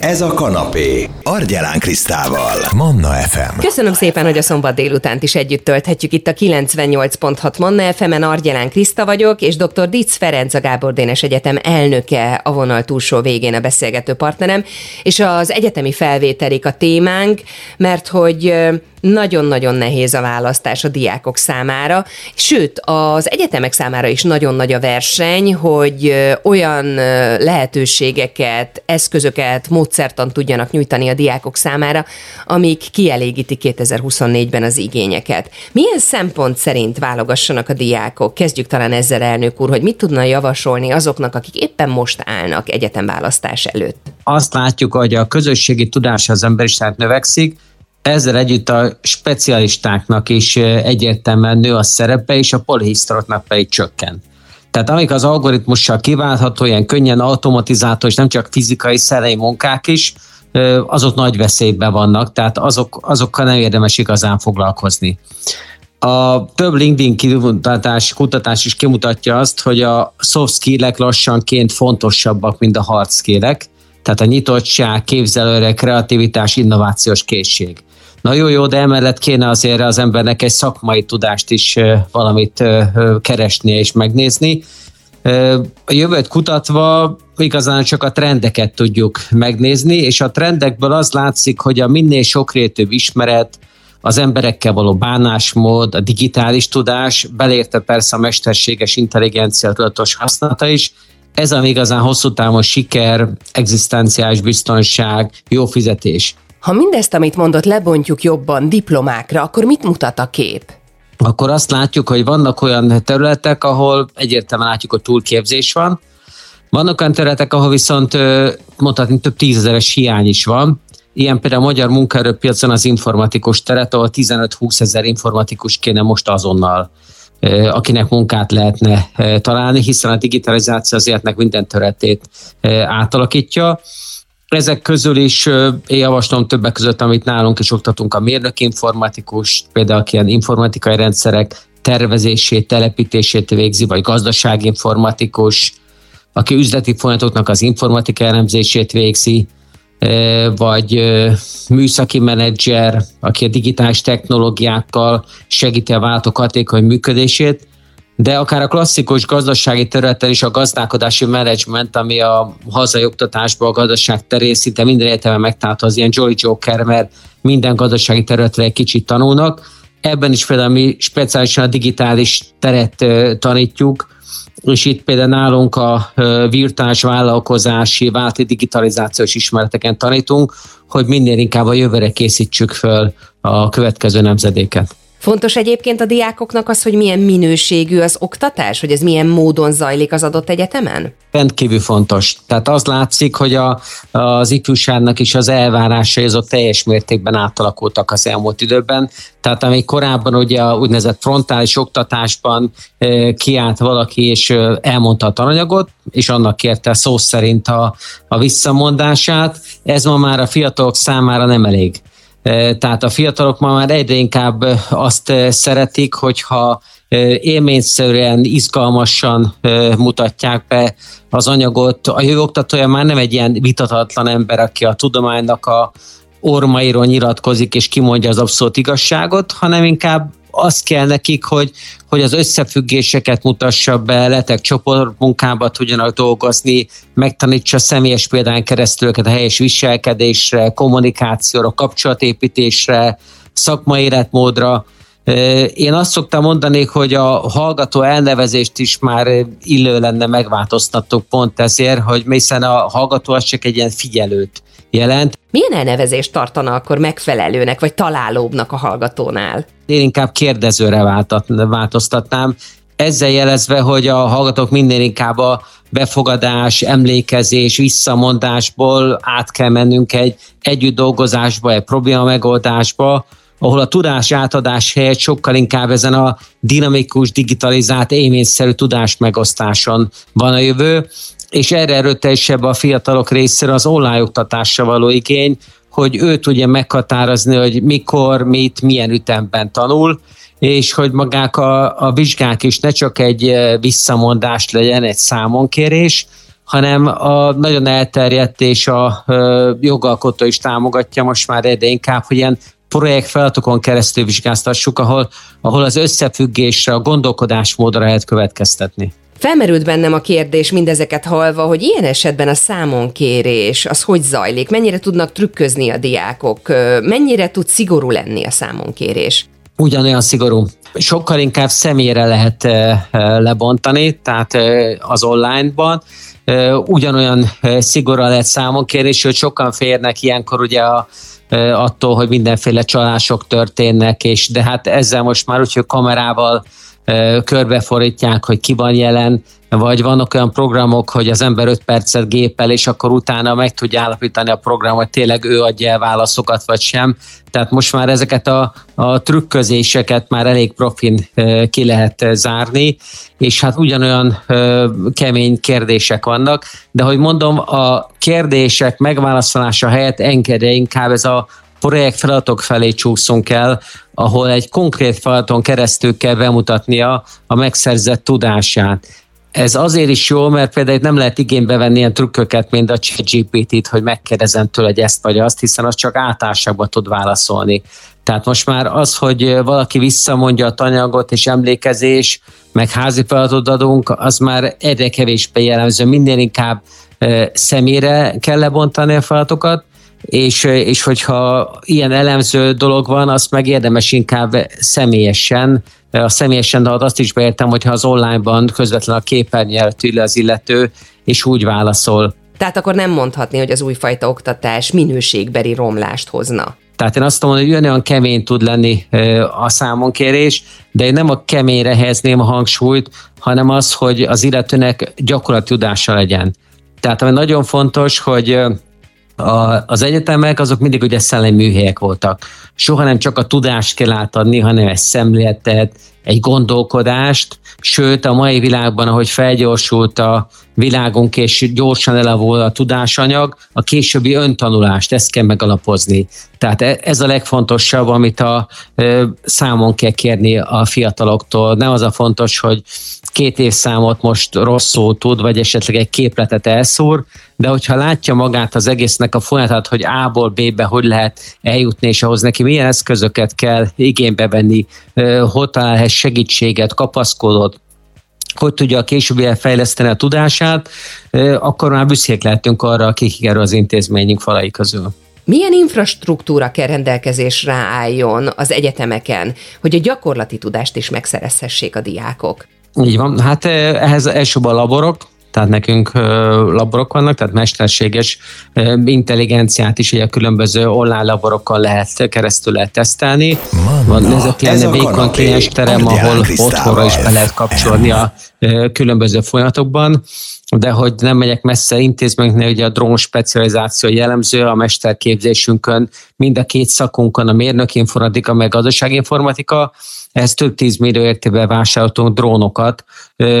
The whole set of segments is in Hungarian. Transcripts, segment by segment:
Ez a kanapé. Argyelán Krisztával. Manna FM. Köszönöm szépen, hogy a szombat délutánt is együtt tölthetjük itt a 98.6 Manna FM-en. Argyelán Kriszta vagyok, és dr. Dietz Ferenc a Gábor Dénes Egyetem elnöke a vonal túlsó végén a beszélgető partnerem, és az egyetemi felvételik a témánk, mert hogy nagyon-nagyon nehéz a választás a diákok számára, sőt, az egyetemek számára is nagyon nagy a verseny, hogy olyan lehetőségeket, eszközöket, módszertan tudjanak nyújtani a diákok számára, amik kielégítik 2024-ben az igényeket. Milyen szempont szerint válogassanak a diákok? Kezdjük talán ezzel, elnök úr, hogy mit tudna javasolni azoknak, akik éppen most állnak egyetemválasztás előtt? Azt látjuk, hogy a közösségi tudás az emberiság növekszik, ezzel együtt a specialistáknak is egyértelműen nő a szerepe, és a polihisztoroknak pedig csökken. Tehát amik az algoritmussal kiváltható, ilyen könnyen automatizálható, és nem csak fizikai szerei munkák is, azok nagy veszélyben vannak, tehát azok, azokkal nem érdemes igazán foglalkozni. A több LinkedIn kutatás, kutatás is kimutatja azt, hogy a soft skillek lassanként fontosabbak, mint a hard skillek, tehát a nyitottság, képzelőre, kreativitás, innovációs készség. Na jó, jó, de emellett kéne azért az embernek egy szakmai tudást is valamit keresnie és megnézni. A jövőt kutatva igazán csak a trendeket tudjuk megnézni, és a trendekből az látszik, hogy a minél sokrétűbb ismeret, az emberekkel való bánásmód, a digitális tudás, belérte persze a mesterséges intelligencia tudatos használata is, ez a igazán hosszú távon siker, egzisztenciális biztonság, jó fizetés. Ha mindezt, amit mondott, lebontjuk jobban diplomákra, akkor mit mutat a kép? Akkor azt látjuk, hogy vannak olyan területek, ahol egyértelműen látjuk, hogy túlképzés van. Vannak olyan területek, ahol viszont mondhatni több tízezeres hiány is van. Ilyen például a magyar munkaerőpiacon az informatikus teret, ahol 15-20 ezer informatikus kéne most azonnal akinek munkát lehetne találni, hiszen a digitalizáció az életnek minden területét átalakítja. Ezek közül is én javaslom többek között, amit nálunk is oktatunk, a mérnök informatikus, például ilyen informatikai rendszerek tervezését, telepítését végzi, vagy gazdaságinformatikus, aki üzleti folyamatoknak az informatikai elemzését végzi, vagy műszaki menedzser, aki a digitális technológiákkal segíti a váltók hatékony működését, de akár a klasszikus gazdasági területen is a gazdálkodási menedzsment, ami a hazai oktatásban a gazdaság terén szinte minden egyetemen megtalálható az ilyen Jolly Joker, mert minden gazdasági területre egy kicsit tanulnak. Ebben is például mi speciálisan a digitális teret tanítjuk, és itt például nálunk a virtuális vállalkozási, válti digitalizációs ismereteken tanítunk, hogy minél inkább a jövőre készítsük föl a következő nemzedéket. Fontos egyébként a diákoknak az, hogy milyen minőségű az oktatás, hogy ez milyen módon zajlik az adott egyetemen? Rendkívül fontos. Tehát az látszik, hogy a, az ifjúságnak is az elvárásai azok teljes mértékben átalakultak az elmúlt időben. Tehát amíg korábban ugye a úgynevezett frontális oktatásban e, kiállt valaki és elmondta a tananyagot, és annak kérte szó szerint a, a visszamondását, ez ma már a fiatalok számára nem elég. Tehát a fiatalok ma már egyre inkább azt szeretik, hogyha élményszerűen, izgalmasan mutatják be az anyagot. A jövő oktatója már nem egy ilyen vitatatlan ember, aki a tudománynak a ormairól nyilatkozik és kimondja az abszolút igazságot, hanem inkább az kell nekik, hogy, hogy az összefüggéseket mutassa be, letek csoportmunkába tudjanak dolgozni, megtanítsa személyes példán keresztül a helyes viselkedésre, kommunikációra, kapcsolatépítésre, szakmai életmódra. Én azt szoktam mondani, hogy a hallgató elnevezést is már illő lenne megváltoztattuk pont ezért, hogy hiszen a hallgató az csak egy ilyen figyelőt jelent. Milyen elnevezést tartana akkor megfelelőnek, vagy találóbbnak a hallgatónál? Én inkább kérdezőre változtatnám, ezzel jelezve, hogy a hallgatók minden inkább a befogadás, emlékezés, visszamondásból át kell mennünk egy együtt dolgozásba, egy probléma megoldásba, ahol a tudás átadás helyett sokkal inkább ezen a dinamikus, digitalizált, élményszerű tudás megosztáson van a jövő, és erre erőteljesebb a fiatalok részéről az online oktatásra való igény, hogy ő tudja meghatározni, hogy mikor, mit, milyen ütemben tanul, és hogy magák a, a vizsgák is ne csak egy visszamondás legyen, egy számonkérés, hanem a nagyon elterjedt és a jogalkotó is támogatja most már egyre inkább, hogy ilyen projektfeladatokon keresztül vizsgáztassuk, ahol, ahol az összefüggésre, a gondolkodásmódra lehet következtetni. Felmerült bennem a kérdés mindezeket hallva, hogy ilyen esetben a számonkérés, az hogy zajlik? Mennyire tudnak trükközni a diákok? Mennyire tud szigorú lenni a számonkérés? Ugyanolyan szigorú. Sokkal inkább személyre lehet lebontani, tehát az onlineban. Ugyanolyan szigorúan lehet számonkérés, hogy sokan férnek ilyenkor ugye a attól, hogy mindenféle csalások történnek, és de hát ezzel most már úgy, hogy kamerával körbeforítják, hogy ki van jelen, vagy vannak olyan programok, hogy az ember 5 percet gépel, és akkor utána meg tudja állapítani a program, hogy tényleg ő adja el válaszokat, vagy sem. Tehát most már ezeket a, a trükközéseket már elég profin ki lehet zárni, és hát ugyanolyan kemény kérdések vannak, de hogy mondom, a kérdések megválaszolása helyett engedje inkább ez a projektfeladatok felé csúszunk el, ahol egy konkrét feladaton keresztül kell bemutatnia a megszerzett tudását. Ez azért is jó, mert például nem lehet igénybe venni ilyen trükköket, mint a ChatGPT-t, hogy megkérdezem tőle, hogy ezt vagy azt, hiszen az csak általánosságban tud válaszolni. Tehát most már az, hogy valaki visszamondja a tanyagot és emlékezés, meg házi feladatot adunk, az már egyre kevésbé jellemző. Minden inkább személyre kell lebontani a feladatokat, és, és hogyha ilyen elemző dolog van, azt meg érdemes inkább személyesen, a személyesen, de azt is beértem, hogyha az onlineban közvetlen a képernyőre tűle az illető, és úgy válaszol. Tehát akkor nem mondhatni, hogy az újfajta oktatás minőségbeli romlást hozna. Tehát én azt mondom, hogy olyan kemény tud lenni a számonkérés, de én nem a keményre helyezném a hangsúlyt, hanem az, hogy az illetőnek gyakorlati tudása legyen. Tehát ami nagyon fontos, hogy a, az egyetemek azok mindig ugye szellemi műhelyek voltak. Soha nem csak a tudást kell átadni, hanem egy szemléletet, egy gondolkodást, sőt a mai világban, ahogy felgyorsult a világunk, és gyorsan elavul a tudásanyag, a későbbi öntanulást, ezt kell megalapozni. Tehát e, ez a legfontosabb, amit a számon kell kérni a fiataloktól. Nem az a fontos, hogy két évszámot most rosszul tud, vagy esetleg egy képletet elszúr, de hogyha látja magát az egésznek a folyamatát, hogy A-ból B-be hogy lehet eljutni, és ahhoz neki milyen eszközöket kell igénybe venni, hogy találhat segítséget, kapaszkodót, hogy tudja a későbbi fejleszteni a tudását, akkor már büszkék lehetünk arra, akik erről az intézményünk falai közül. Milyen infrastruktúra kell rendelkezésre álljon az egyetemeken, hogy a gyakorlati tudást is megszerezhessék a diákok? Így van, hát ehhez elsőbb a laborok, tehát nekünk laborok vannak, tehát mesterséges intelligenciát is ugye a különböző online laborokkal lehet keresztül lehet tesztelni. Van ezek lenne vékony kliens terem, ahol otthonra is be lehet kapcsolni a különböző folyamatokban. De hogy nem megyek messze intézményeknél, ugye a drón specializáció jellemző a mesterképzésünkön, mind a két szakunkon, a mérnök informatika, meg gazdaságinformatika, ez több tízmillió értékben vásároltunk drónokat,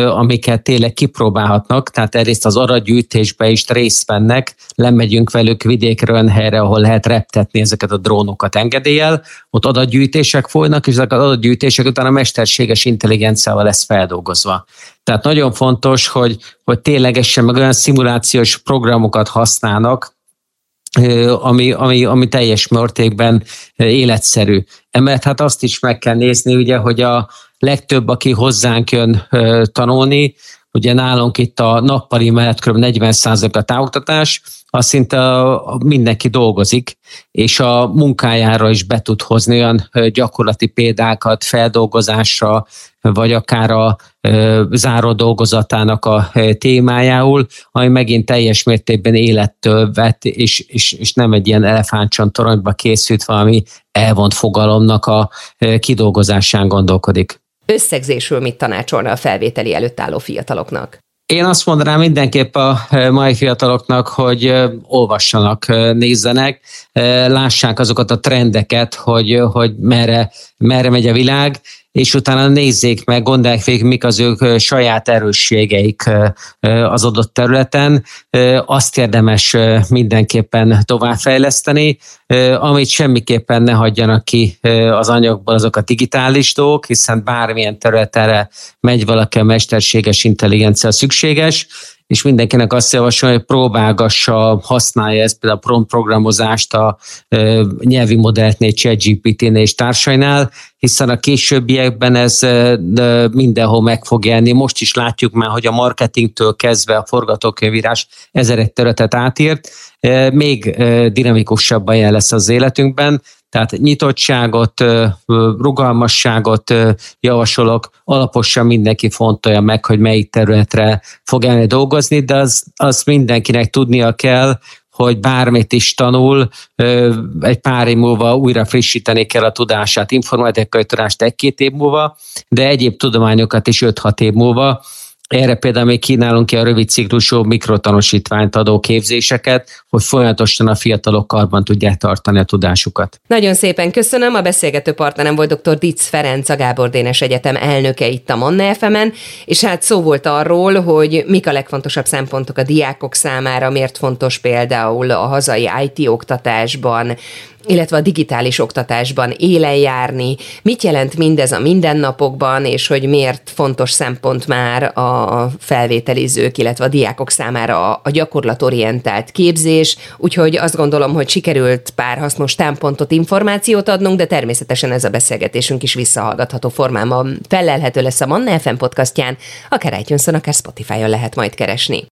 amiket tényleg kipróbálhatnak, tehát egyrészt az aratgyűjtésbe is részt vennek, lemegyünk velük vidékre olyan helyre, ahol lehet reptetni ezeket a drónokat engedéllyel, ott adatgyűjtések folynak, és ezek az adatgyűjtések után a mesterséges intelligenciával lesz feldolgozva. Tehát nagyon fontos, hogy, hogy ténylegesen meg olyan szimulációs programokat használnak, ami, ami, ami teljes mértékben életszerű. Emellett hát azt is meg kell nézni, ugye, hogy a legtöbb, aki hozzánk jön tanulni, ugye nálunk itt a nappali mellett kb. 40 a távoktatás, az szinte mindenki dolgozik, és a munkájára is be tud hozni olyan gyakorlati példákat feldolgozásra, vagy akár a záró dolgozatának a témájául, ami megint teljes mértékben élettől vett, és, és, és nem egy ilyen elefántcsontoronyba készült valami elvont fogalomnak a kidolgozásán gondolkodik. Összegzésül mit tanácsolna a felvételi előtt álló fiataloknak? Én azt mondanám mindenképp a mai fiataloknak, hogy olvassanak, nézzenek, lássák azokat a trendeket, hogy, hogy merre, merre megy a világ, és utána nézzék meg, gondolják végig, mik az ők saját erősségeik az adott területen. Azt érdemes mindenképpen továbbfejleszteni, amit semmiképpen ne hagyjanak ki az anyagból azok a digitális dolgok, hiszen bármilyen területre megy valaki a mesterséges intelligencia szükséges, és mindenkinek azt javasolja, hogy próbálgassa, használja ezt például a prompt programozást a nyelvi modelleknél, ChatGPT-nél és társainál, hiszen a későbbiekben ez mindenhol meg fog jelenni. Most is látjuk már, hogy a marketingtől kezdve a forgatókönyvírás ezer egy területet átírt, még dinamikusabban jel lesz az életünkben, tehát nyitottságot, rugalmasságot javasolok, alaposan mindenki fontolja meg, hogy melyik területre fog elni dolgozni, de az, az mindenkinek tudnia kell, hogy bármit is tanul, egy pár év múlva újra frissíteni kell a tudását, informatikai tudást egy-két év múlva, de egyéb tudományokat is 5-6 év múlva, erre például még kínálunk ki a rövid ciklusú mikrotanúsítványt adó képzéseket, hogy folyamatosan a fiatalok karban tudják tartani a tudásukat. Nagyon szépen köszönöm. A beszélgető partnerem volt dr. Dic Ferenc, a Gábor Dénes Egyetem elnöke itt a Manna fm és hát szó volt arról, hogy mik a legfontosabb szempontok a diákok számára, miért fontos például a hazai IT oktatásban, illetve a digitális oktatásban élen járni, mit jelent mindez a mindennapokban, és hogy miért fontos szempont már a felvételizők, illetve a diákok számára a gyakorlatorientált képzés, úgyhogy azt gondolom, hogy sikerült pár hasznos támpontot, információt adnunk, de természetesen ez a beszélgetésünk is visszahallgatható formában. Felelhető lesz a Manna FM podcastján, akár itunes akár Spotify-on lehet majd keresni.